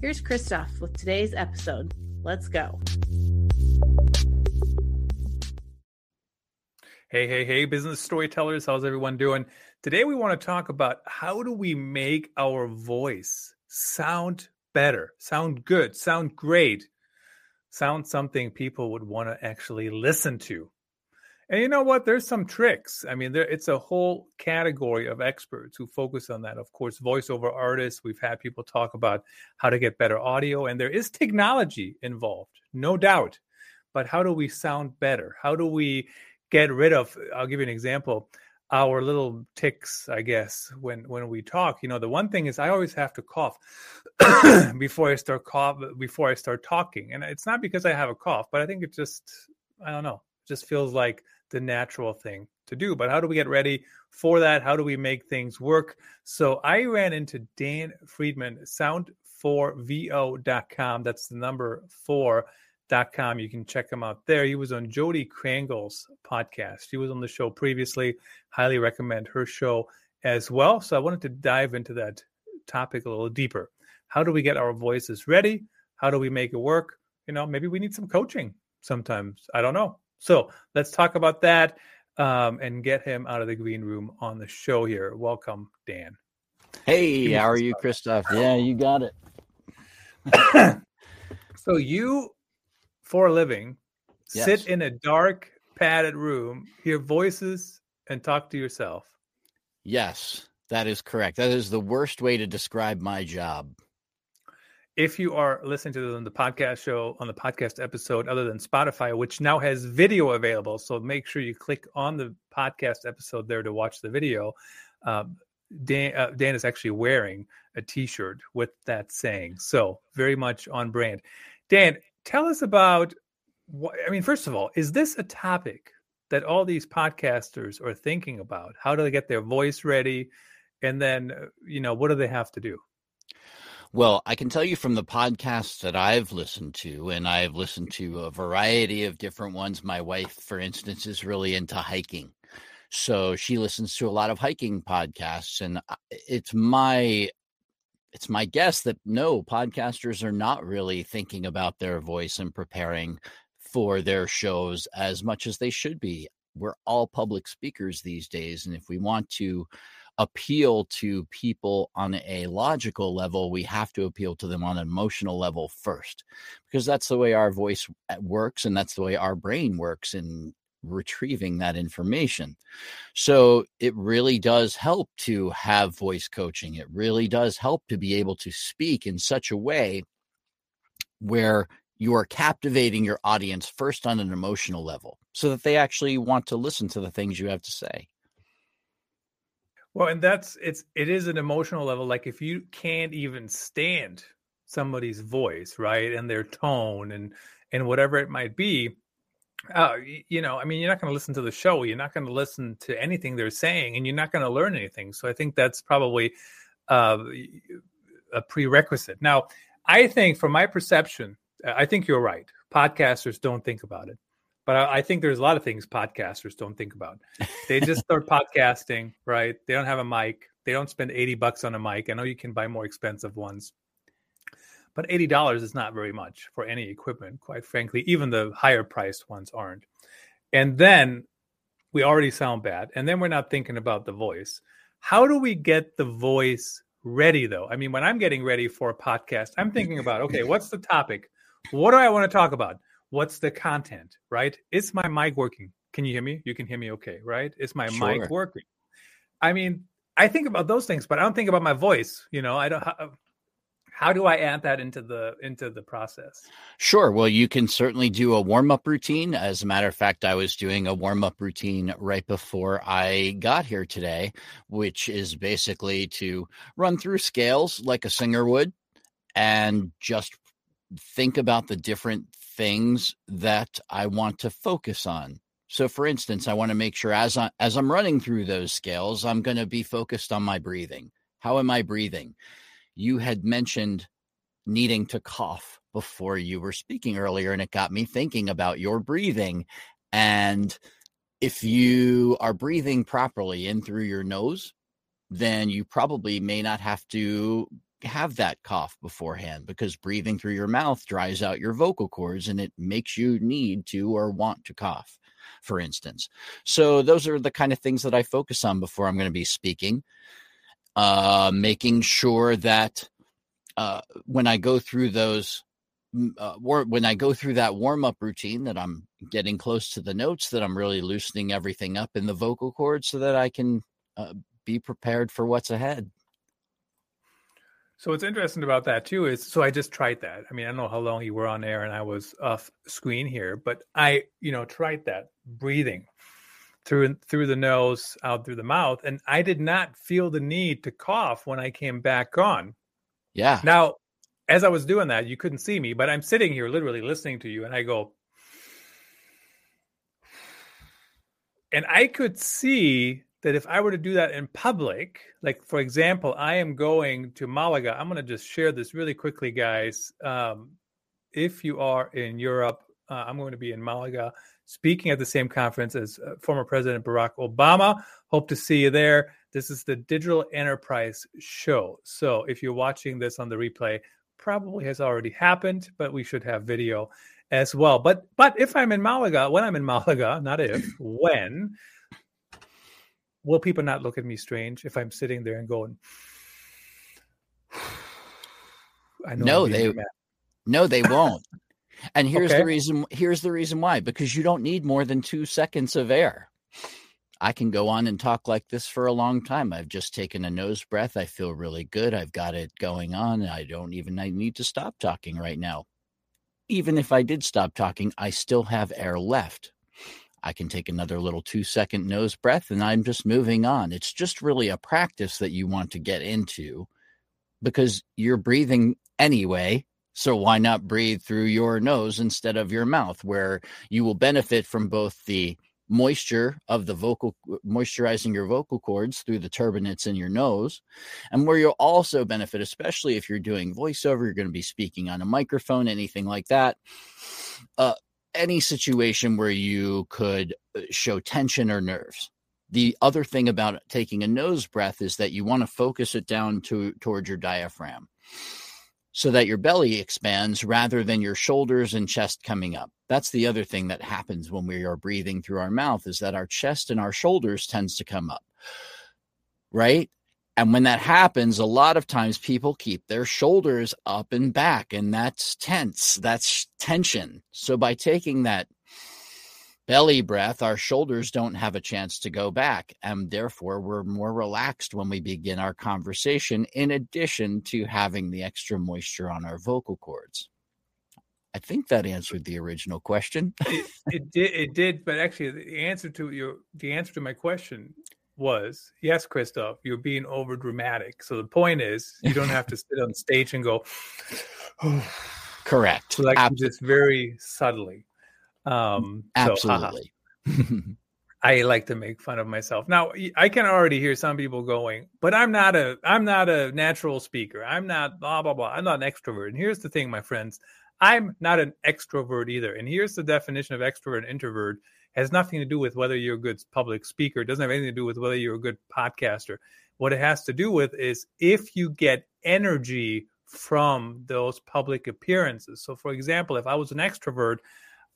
Here's Christoph with today's episode. Let's go. Hey, hey, hey, business storytellers. How's everyone doing? Today, we want to talk about how do we make our voice sound better, sound good, sound great, sound something people would want to actually listen to. And you know what? There's some tricks. I mean, there it's a whole category of experts who focus on that. Of course, voiceover artists. We've had people talk about how to get better audio, and there is technology involved, no doubt. But how do we sound better? How do we get rid of? I'll give you an example. Our little ticks, I guess, when when we talk. You know, the one thing is I always have to cough before I start cough before I start talking, and it's not because I have a cough, but I think it just I don't know, just feels like the natural thing to do. But how do we get ready for that? How do we make things work? So I ran into Dan Friedman, sound4vo.com. That's the number four. Dot com. You can check him out there. He was on Jodi Krangle's podcast. He was on the show previously. Highly recommend her show as well. So I wanted to dive into that topic a little deeper. How do we get our voices ready? How do we make it work? You know, maybe we need some coaching sometimes. I don't know. So let's talk about that um, and get him out of the green room on the show here. Welcome, Dan. Hey, how are you, Christoph? Yeah, you got it. so you, for a living, yes. sit in a dark, padded room, hear voices, and talk to yourself. Yes, that is correct. That is the worst way to describe my job if you are listening to this on the podcast show on the podcast episode other than spotify which now has video available so make sure you click on the podcast episode there to watch the video. Um, dan, uh, dan is actually wearing a t-shirt with that saying so very much on brand. Dan tell us about what i mean first of all is this a topic that all these podcasters are thinking about? How do they get their voice ready? And then uh, you know what do they have to do well, I can tell you from the podcasts that I've listened to, and I've listened to a variety of different ones. My wife, for instance, is really into hiking. So she listens to a lot of hiking podcasts, and it's my it's my guess that no podcasters are not really thinking about their voice and preparing for their shows as much as they should be. We're all public speakers these days, and if we want to appeal to people on a logical level, we have to appeal to them on an emotional level first, because that's the way our voice uh, works and that's the way our brain works in retrieving that information. So it really does help to have voice coaching. It really does help to be able to speak in such a way where you are captivating your audience first on an emotional level so that they actually want to listen to the things you have to say. Well, and that's it's it is an emotional level. Like if you can't even stand somebody's voice, right, and their tone and and whatever it might be, uh, you know, I mean, you're not going to listen to the show. You're not going to listen to anything they're saying, and you're not going to learn anything. So I think that's probably uh, a prerequisite. Now, I think, from my perception, I think you're right. Podcasters don't think about it. But I, I, think there's a lot of things podcasters don't think about. They just start podcasting, right? They don't have a mic. They don't spend 80 bucks on a mic. I know you can buy more expensive ones. But $80 is not very much for any equipment, quite frankly. Even the higher priced ones aren't. And then we already sound bad. And then we're not thinking about the voice. How do we get the voice ready, though? I mean, when I'm getting ready for a podcast, I'm thinking about, okay, what's the topic? What do I want to talk about? What's the content, right? Is my mic working? Can you hear me? You can hear me okay, right? Is my sure. mic working? I mean, I think about those things, but I don't think about my voice. You know, I don't. How, how do I add that into the into the process? Sure. Well, you can certainly do a warm up routine. As a matter of fact, I was doing a warm up routine right before I got here today, which is basically to run through scales like a singer would and just think about the different things that I want to focus on. So for instance, I want to make sure as I as I'm running through those scales, I'm going to be focused on my breathing. How am I breathing? You had mentioned needing to cough before you were speaking earlier and it got me thinking about your breathing and if you are breathing properly in through your nose, then you probably may not have to have that cough beforehand because breathing through your mouth dries out your vocal cords and it makes you need to or want to cough, for instance. So, those are the kind of things that I focus on before I'm going to be speaking. Uh, making sure that uh, when I go through those uh, when I go through that warm up routine, that I'm getting close to the notes, that I'm really loosening everything up in the vocal cords so that I can uh, be prepared for what's ahead. So what's interesting about that too is so I just tried that. I mean, I don't know how long you were on air and I was off screen here, but I, you know, tried that breathing through through the nose, out through the mouth, and I did not feel the need to cough when I came back on. Yeah. Now, as I was doing that, you couldn't see me, but I'm sitting here literally listening to you, and I go, and I could see that if I were to do that in public, like for example, I am going to Malaga. I'm going to just share this really quickly, guys. Um, if you are in Europe, uh, I'm going to be in Malaga speaking at the same conference as uh, former President Barack Obama. Hope to see you there. This is the Digital Enterprise Show. So if you're watching this on the replay, probably has already happened, but we should have video as well. But but if I'm in Malaga, when I'm in Malaga, not if, when will people not look at me strange if I'm sitting there and going? I know no, they no, they won't. and here's okay. the reason. Here's the reason why. Because you don't need more than two seconds of air. I can go on and talk like this for a long time. I've just taken a nose breath. I feel really good. I've got it going on. I don't even I need to stop talking right now. Even if I did stop talking, I still have air left. I can take another little two second nose breath and I'm just moving on. It's just really a practice that you want to get into because you're breathing anyway. So why not breathe through your nose instead of your mouth, where you will benefit from both the moisture of the vocal moisturizing your vocal cords through the turbinates in your nose and where you'll also benefit especially if you're doing voiceover you're going to be speaking on a microphone anything like that uh, any situation where you could uh, show tension or nerves. The other thing about taking a nose breath is that you want to focus it down to towards your diaphragm so that your belly expands rather than your shoulders and chest coming up. That's the other thing that happens when we are breathing through our mouth is that our chest and our shoulders tends to come up. Right? And when that happens, a lot of times people keep their shoulders up and back, and that's tense. That's tension. So by taking that belly breath, our shoulders don't have a chance to go back. And therefore, we're more relaxed when we begin our conversation, in addition to having the extra moisture on our vocal cords. I think that answered the original question. it, it, did. It did. But actually, the answer to your the answer to my question was yes, Christoph, you're being over dramatic. So the point is, you don't have to sit on stage and go, correct. So like Absolutely. just very subtly. Um, Absolutely. So, I like to make fun of myself. Now I can already hear some people going, but I'm not a I'm not a natural speaker. I'm not blah blah blah. I'm not an extrovert. And here's the thing, my friends. I'm not an extrovert either. And here's the definition of extrovert and introvert has nothing to do with whether you're a good public speaker. It doesn't have anything to do with whether you're a good podcaster. What it has to do with is if you get energy from those public appearances. So, for example, if I was an extrovert,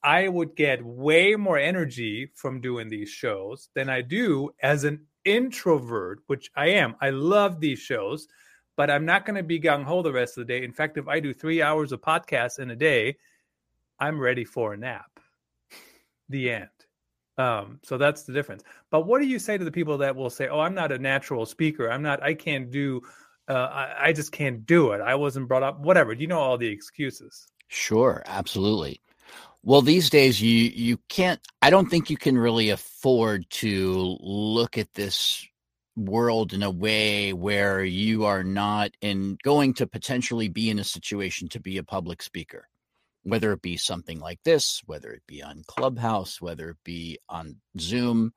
I would get way more energy from doing these shows than I do as an introvert, which I am. I love these shows, but I'm not going to be gung ho the rest of the day. In fact, if I do three hours of podcasts in a day, I'm ready for a nap. The end. Um, so that's the difference. But what do you say to the people that will say, "Oh, I'm not a natural speaker. I'm not. I can't do. Uh, I, I just can't do it. I wasn't brought up. Whatever. Do you know all the excuses?" Sure, absolutely. Well, these days you you can't. I don't think you can really afford to look at this world in a way where you are not in going to potentially be in a situation to be a public speaker whether it be something like this whether it be on clubhouse whether it be on zoom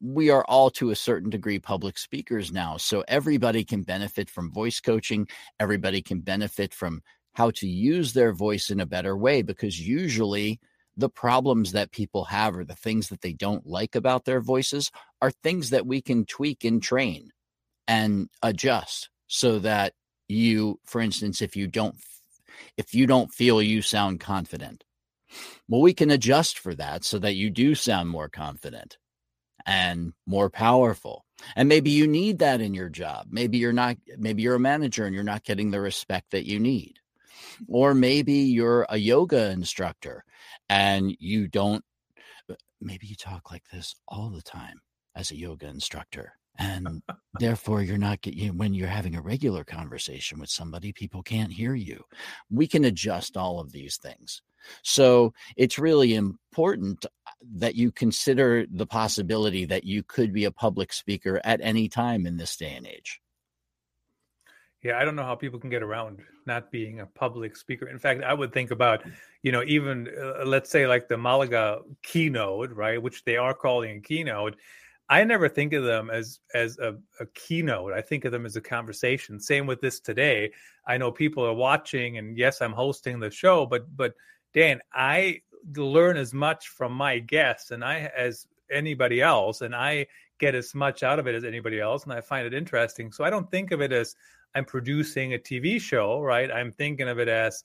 we are all to a certain degree public speakers now. So everybody can benefit from voice coaching. Everybody can benefit from how to use their voice in a better way because usually the problems that people have or the things that they don't like about their voices are things that we can tweak and train and adjust so that you for instance if you don't if you don't feel you sound confident. Well we can adjust for that so that you do sound more confident and more powerful. And maybe you need that in your job. Maybe you're not maybe you're a manager and you're not getting the respect that you need. Or maybe you're a yoga instructor and you don't, uh, maybe you talk like this all the time as a yoga instructor. And therefore, you're not getting, when you're having a regular conversation with somebody, people can't hear you. We can adjust all of these things. So it's really important uh, that you consider the possibility that you could be a public speaker at any time in this day and age. Yeah, I don't know how people can get around not being a public speaker. In fact, I would think about, you know, even uh, let's say like the Malaga keynote, right, which they are calling a keynote. I never think of them as as a, a keynote. I think of them as a conversation. Same with this today. I know people are watching, and yes, I'm hosting the show, but but Dan, I learn as much from my guests and I as anybody else, and I get as much out of it as anybody else, and I find it interesting. So I don't think of it as I'm producing a TV show, right? I'm thinking of it as,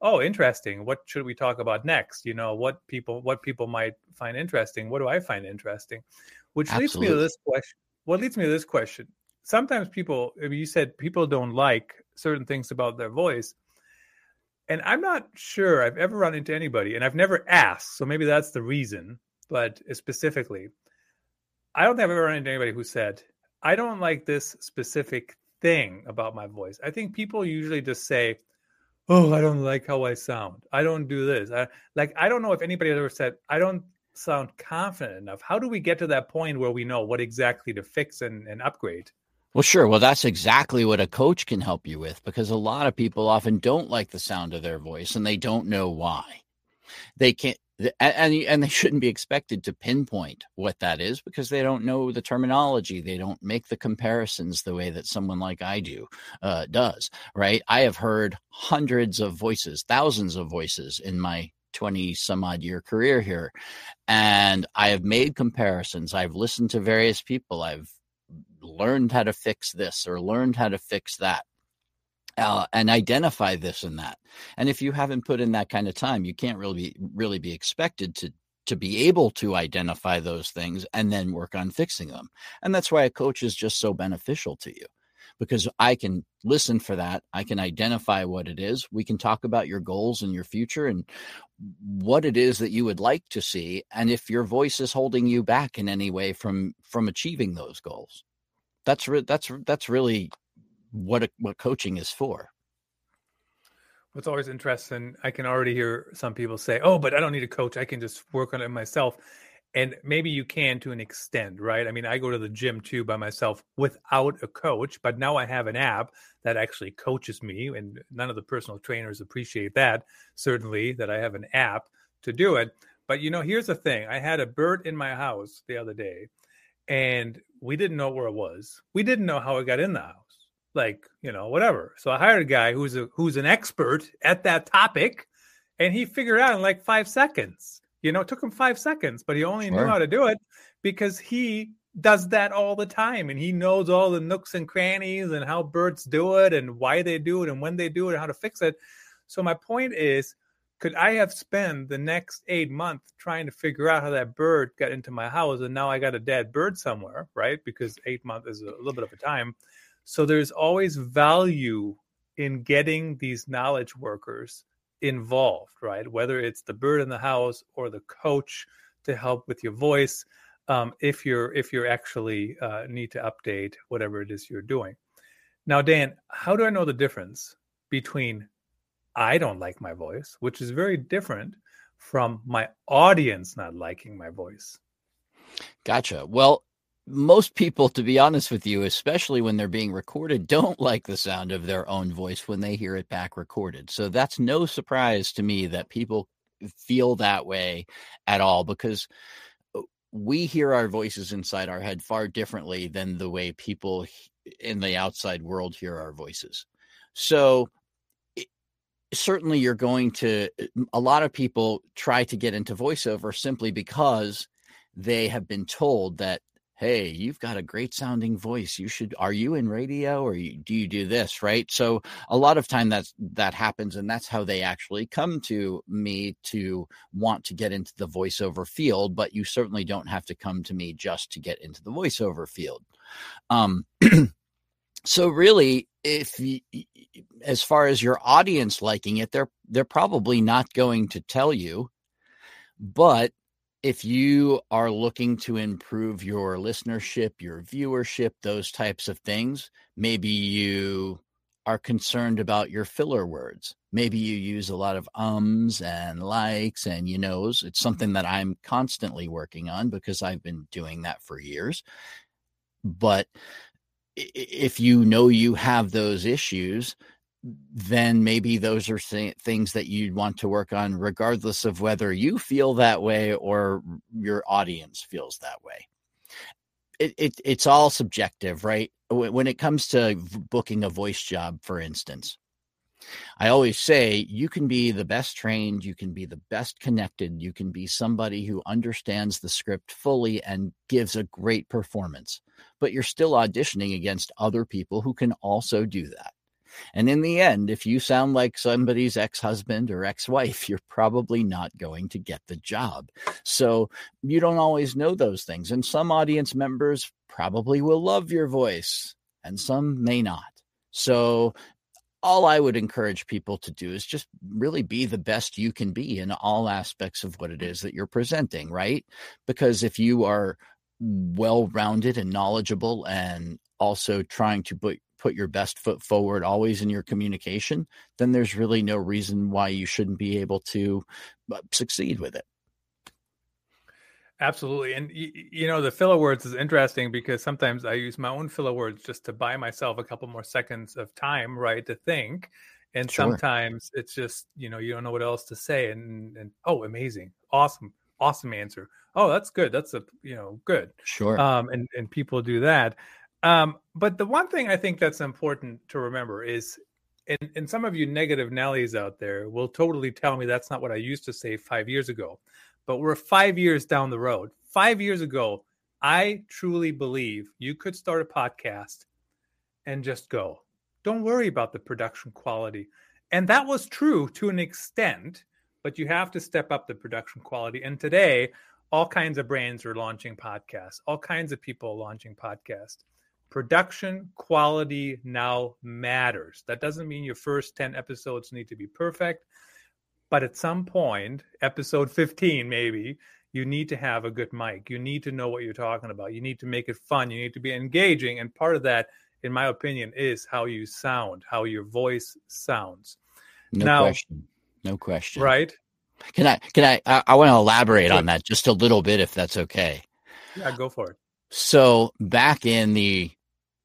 oh, interesting. What should we talk about next? You know, what people what people might find interesting. What do I find interesting? Which Absolutely. leads me to this question. What leads me to this question? Sometimes people, I mean, you said people don't like certain things about their voice. And I'm not sure I've ever run into anybody, and I've never asked. So maybe that's the reason. But specifically, I don't think I've ever run into anybody who said, I don't like this specific thing about my voice. I think people usually just say, "Oh, I don't like how I sound. I don't do this." I, like I don't know if anybody ever said, "I don't sound confident enough." How do we get to that point where we know what exactly to fix and, and upgrade? Well, sure. Well, that's exactly what a coach can help you with because a lot of people often don't like the sound of their voice and they don't know why. They can't and and they shouldn't be expected to pinpoint what that is because they don't know the terminology they don't make the comparisons the way that someone like i do uh, does right i have heard hundreds of voices thousands of voices in my 20 some odd year career here and i have made comparisons i've listened to various people i've learned how to fix this or learned how to fix that uh, and identify this and that. And if you haven't put in that kind of time, you can't really be, really be expected to to be able to identify those things and then work on fixing them. And that's why a coach is just so beneficial to you because I can listen for that. I can identify what it is. We can talk about your goals and your future and what it is that you would like to see and if your voice is holding you back in any way from from achieving those goals. That's re- that's that's really what a, what coaching is for. What's always interesting, I can already hear some people say, "Oh, but I don't need a coach. I can just work on it myself." And maybe you can to an extent, right? I mean, I go to the gym too by myself without a coach, but now I have an app that actually coaches me, and none of the personal trainers appreciate that. Certainly, that I have an app to do it. But you know, here's the thing: I had a bird in my house the other day, and we didn't know where it was. We didn't know how it got in the house like you know whatever so i hired a guy who's a who's an expert at that topic and he figured out in like five seconds you know it took him five seconds but he only sure. knew how to do it because he does that all the time and he knows all the nooks and crannies and how birds do it and why they do it and when they do it and how to fix it. So my point is could i have spent the next eight months trying to figure out how that bird got into my house and now i got a dead bird somewhere right? Because eight months is a little bit of a time. So there's always value in getting these knowledge workers involved, right? Whether it's the bird in the house or the coach to help with your voice, um, if you're if you're actually uh, need to update whatever it is you're doing. Now, Dan, how do I know the difference between I don't like my voice, which is very different from my audience not liking my voice? Gotcha. Well, most people, to be honest with you, especially when they're being recorded, don't like the sound of their own voice when they hear it back recorded. So that's no surprise to me that people feel that way at all because uh, we hear our voices inside our head far differently than the way people in the outside world hear our voices. So certainly you're going to a lot of people try to get into voiceover simply because they have been told that hey you've got a great sounding voice. You should are you in radio or you, do you do this right? So a lot of time that's that happens and that's how they actually come to me to want to get into the voiceover field but you certainly don't have to come to me just to get into the voiceover field. Um so really if you, as far as your audience liking it they're they're probably not going to tell you but if you are looking to improve your listenership your viewership those types of things maybe you are concerned about your filler words. Maybe you use a lot of ums and likes and you knows it's something that i'm constantly working on because i've been doing that for years. But if you know you have those issues, then maybe those are things that you'd want to work on, regardless of whether you feel that way or your audience feels that way. It, it, it's all subjective, right? When it comes to booking a voice job, for instance, I always say you can be the best trained, you can be the best connected, you can be somebody who understands the script fully and gives a great performance but you're still auditioning against other people who can also do that. And in the end, if you sound like somebody's ex husband or ex wife, you're probably not going to get the job. So you don't always know those things. And some audience members probably will love your voice, and some may not. So all I would encourage people to do is just really be the best you can be in all aspects of what it is that you're presenting, right? Because if you are well rounded and knowledgeable and also trying to put put your best foot forward always in your communication then there's really no reason why you shouldn't be able to uh, succeed with it absolutely and you know the filler words is interesting because sometimes i use my own filler words just to buy myself a couple more seconds of time right to think and sure. sometimes it's just you know you don't know what else to say and and oh amazing awesome awesome answer. Oh, that's good. That's a you know good. Sure. Um, and and people do that. Um, but the one thing I think that's important to remember is, and, and some of you negative Nellies out there will totally tell me that's not what I used to say five years ago. But we're five years down the road. Five years ago, I truly believe you could start a podcast and just go. Don't worry about the production quality. And that was true to an extent but you have to step up the production quality. And today, all kinds of brands are launching podcasts, all kinds of people launching podcasts. Production quality now matters. That doesn't mean your first 10 episodes need to be perfect, but at some point, episode 15 maybe, you need to have a good mic. You need to know what you're talking about. You need to make it fun. You need to be engaging. And part of that, in my opinion, is how you sound, how your voice sounds. No now, question no question. Right. Can I? Can I? I, I want to elaborate sure. on that just a little bit, if that's okay. Yeah, go for it. So back in the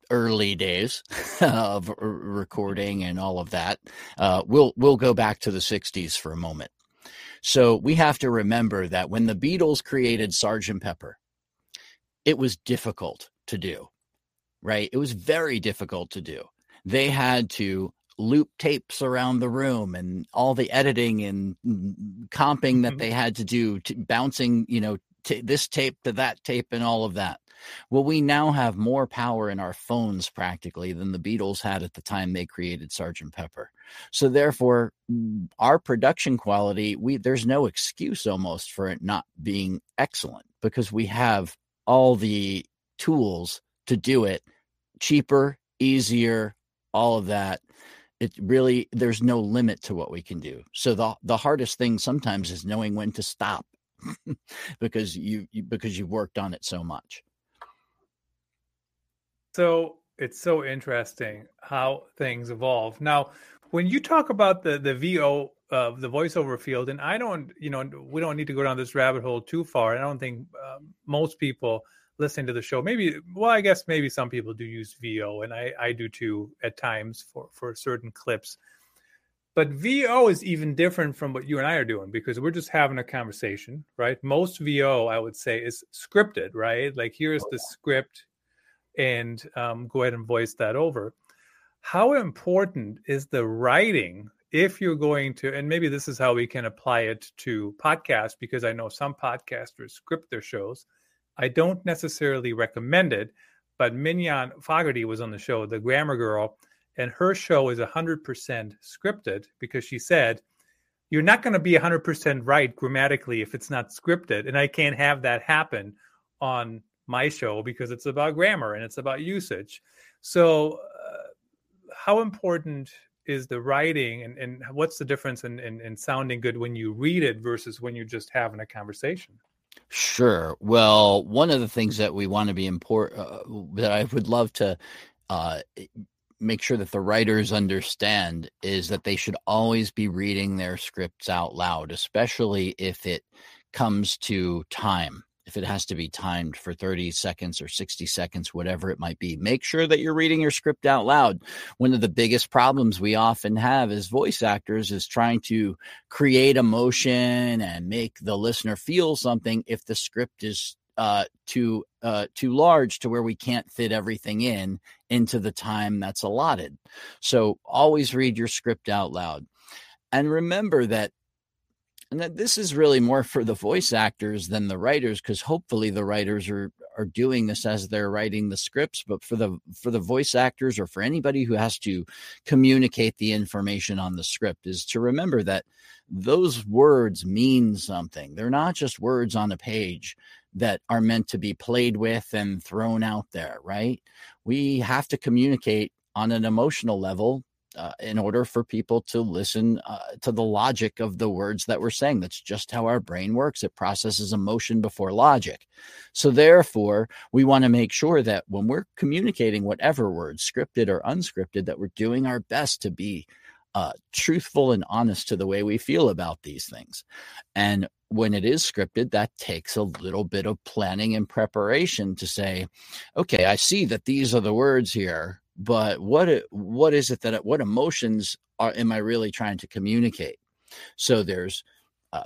early days of recording and all of that, uh, we'll we'll go back to the '60s for a moment. So we have to remember that when the Beatles created Sergeant Pepper, it was difficult to do, right? It was very difficult to do. They had to loop tapes around the room and all the editing and comping that mm-hmm. they had to do to bouncing you know t- this tape to that tape and all of that well we now have more power in our phones practically than the beatles had at the time they created sergeant pepper. So therefore our production quality we there's no excuse almost for it not being excellent because we have all the tools to do it cheaper easier all of that. It really there's no limit to what we can do. So the the hardest thing sometimes is knowing when to stop because you, you because you've worked on it so much so it's so interesting how things evolve now when you talk about the the vo uh, the voiceover field and i don't you know we don't need to go down this rabbit hole too far i don't think uh, most people listening to the show, maybe well, I guess maybe some people do use VO, and I I do too at times for for certain clips. But VO is even different from what you and I are doing because we're just having a conversation, right? Most VO, I would say, is scripted, right? Like here's the script, and um, go ahead and voice that over. How important is the writing if you're going to, and maybe this is how we can apply it to podcasts, because I know some podcasters script their shows. I don't necessarily recommend it, but Mignon Fogarty was on the show, the Grammar Girl, and her show is 100% scripted because she said, You're not going to be 100% right grammatically if it's not scripted. And I can't have that happen on my show because it's about grammar and it's about usage. So, uh, how important is the writing and, and what's the difference in, in, in sounding good when you read it versus when you're just having a conversation Sure. Well, one of the things that we want to be important uh, that I would love to uh, make sure that the writers understand is that they should always be reading their scripts out loud, especially if it comes to time if it has to be timed for 30 seconds or 60 seconds, whatever it might be. Make sure that you're reading your script out loud. One of the biggest problems we often have as voice actors is trying to create emotion and make the listener feel something if the script is uh, too uh, too large to where we can't fit everything in into the time that's allotted. So always read your script out loud. And remember that and that this is really more for the voice actors than the writers because hopefully the writers are are doing this as they're writing the scripts but for the for the voice actors or for anybody who has to communicate the information on the script is to remember that those words mean something. They're not just words on a page that are meant to be played with and thrown out there right? We have to communicate on an emotional level uh, in order for people to listen uh, to the logic of the words that we're saying. That's just how our brain works. It processes emotion before logic. So, therefore, we want to make sure that when we're communicating whatever words, scripted or unscripted, that we're doing our best to be uh, truthful and honest to the way we feel about these things. And when it is scripted, that takes a little bit of planning and preparation to say, okay, I see that these are the words here but what what is it that what emotions are am I really trying to communicate? So there's uh,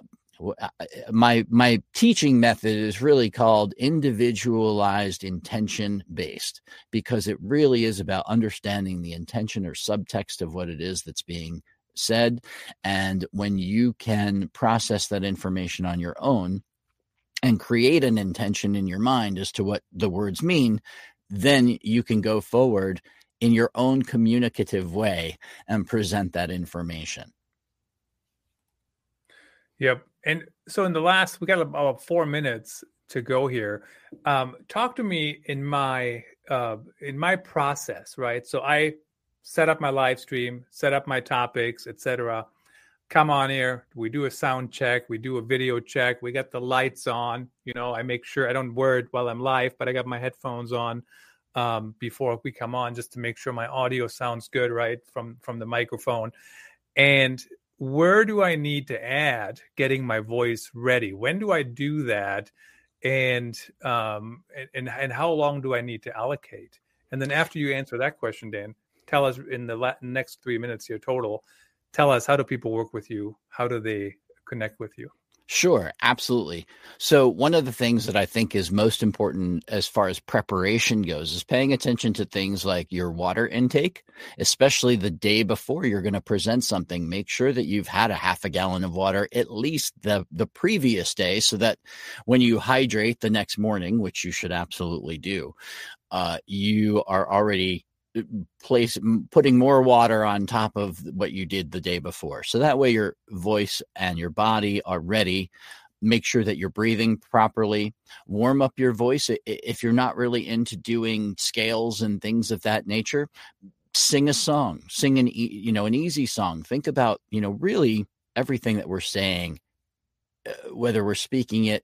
my my teaching method is really called individualized intention based because it really is about understanding the intention or subtext of what it is that's being said and when you can process that information on your own and create an intention in your mind as to what the words mean then you can go forward in your own communicative way and present that information. Yep. And so in the last, we got about four minutes to go here. Um, talk to me in my uh, in my process, right? So I set up my live stream, set up my topics, etc. Come on here. We do a sound check. We do a video check. We got the lights on. You know, I make sure I don't word while I'm live, but I got my headphones on um, before we come on just to make sure my audio sounds good right from from the microphone. And where do i need to add getting my voice ready? When do i do that? And um and and how long do i need to allocate? And then after you answer that question dan tell us in the next three minutes here total tell us how do people work with you? How do they connect with you Sure, absolutely. So, one of the things that I think is most important as far as preparation goes is paying attention to things like your water intake, especially the day before you're going to present something. Make sure that you've had a half a gallon of water at least the, the previous day so that when you hydrate the next morning, which you should absolutely do, uh, you are already place putting more water on top of what you did the day before. So that way your voice and your body are ready. Make sure that you're breathing properly. Warm up your voice. If you're not really into doing scales and things of that nature sing a song. Sing an you know an easy song. Think about you know really everything that we're saying uh, whether we're speaking it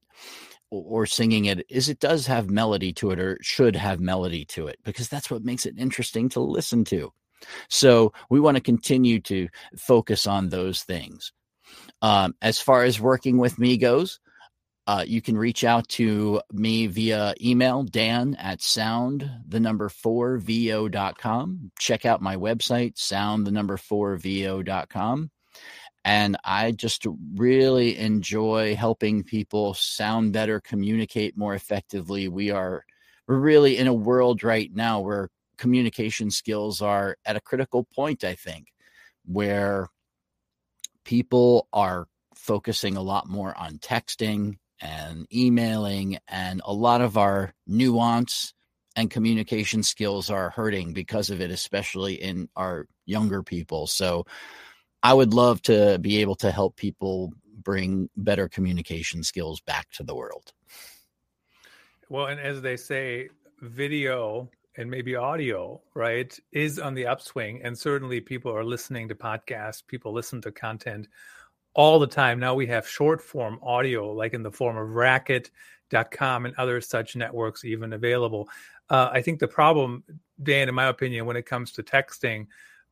or singing it is it does have melody to it or should have melody to it because that's what makes it interesting to listen to. So we want to continue to focus on those things. Um, as far as working with me goes, Uh, you can reach out to me via email, dan at sound, the number four, vo.com. Check out my website, sound, the number four, vo.com. And I just really enjoy helping people sound better, communicate more effectively. We are, we're really in a world right now where communication skills are at a critical point, I think, where people are focusing a lot more on texting and emailing, and a lot of our nuance and communication skills are hurting because of it, especially in our younger people. So I would love to be able to help people bring better communication skills back to the world. Well, and as they say, video and maybe audio, right, is on the upswing. And certainly people are listening to podcasts, people listen to content all the time. Now we have short form audio, like in the form of racket.com and other such networks, even available. Uh, I think the problem, Dan, in my opinion, when it comes to texting,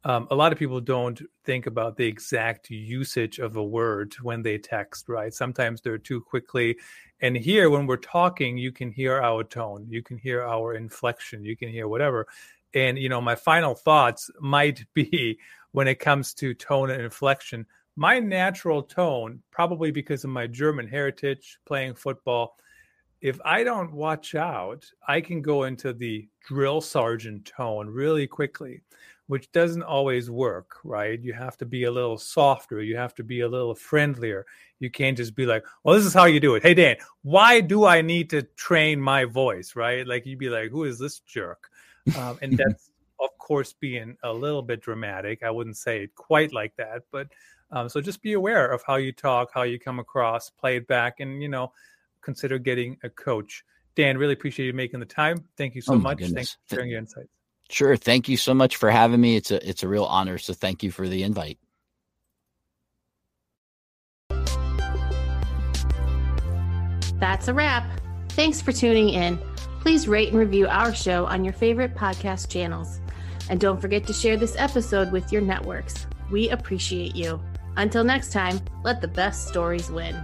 um, a lot of people don't think about the exact usage of a word when they text, right? Sometimes they're too quickly. And here, when we're talking, you can hear our tone, you can hear our inflection, you can hear whatever. And, you know, my final thoughts might be when it comes to tone and inflection, my natural tone, probably because of my German heritage, playing football, if I don't watch out, I can go into the drill sergeant tone really quickly which doesn't always work, right? You have to be a little softer. You have to be a little friendlier. You can't just be like, well, this is how you do it. Hey, Dan, why do I need to train my voice, right? Like you'd be like, who is this jerk? Um, and that's, of course, being a little bit dramatic. I wouldn't say it quite like that, but um, so just be aware of how you talk, how you come across, play it back, and, you know, consider getting a coach. Dan, really appreciate you making the time. Thank you so oh much. Goodness. Thanks for sharing your insights. Sure. Thank you so much for having me. It's a it's a real honor. So thank you for the invite. That's a wrap. Thanks for tuning in. Please rate and review our show on your favorite podcast channels. And don't forget to share this episode with your networks. We appreciate you. Until next time, let the best stories win.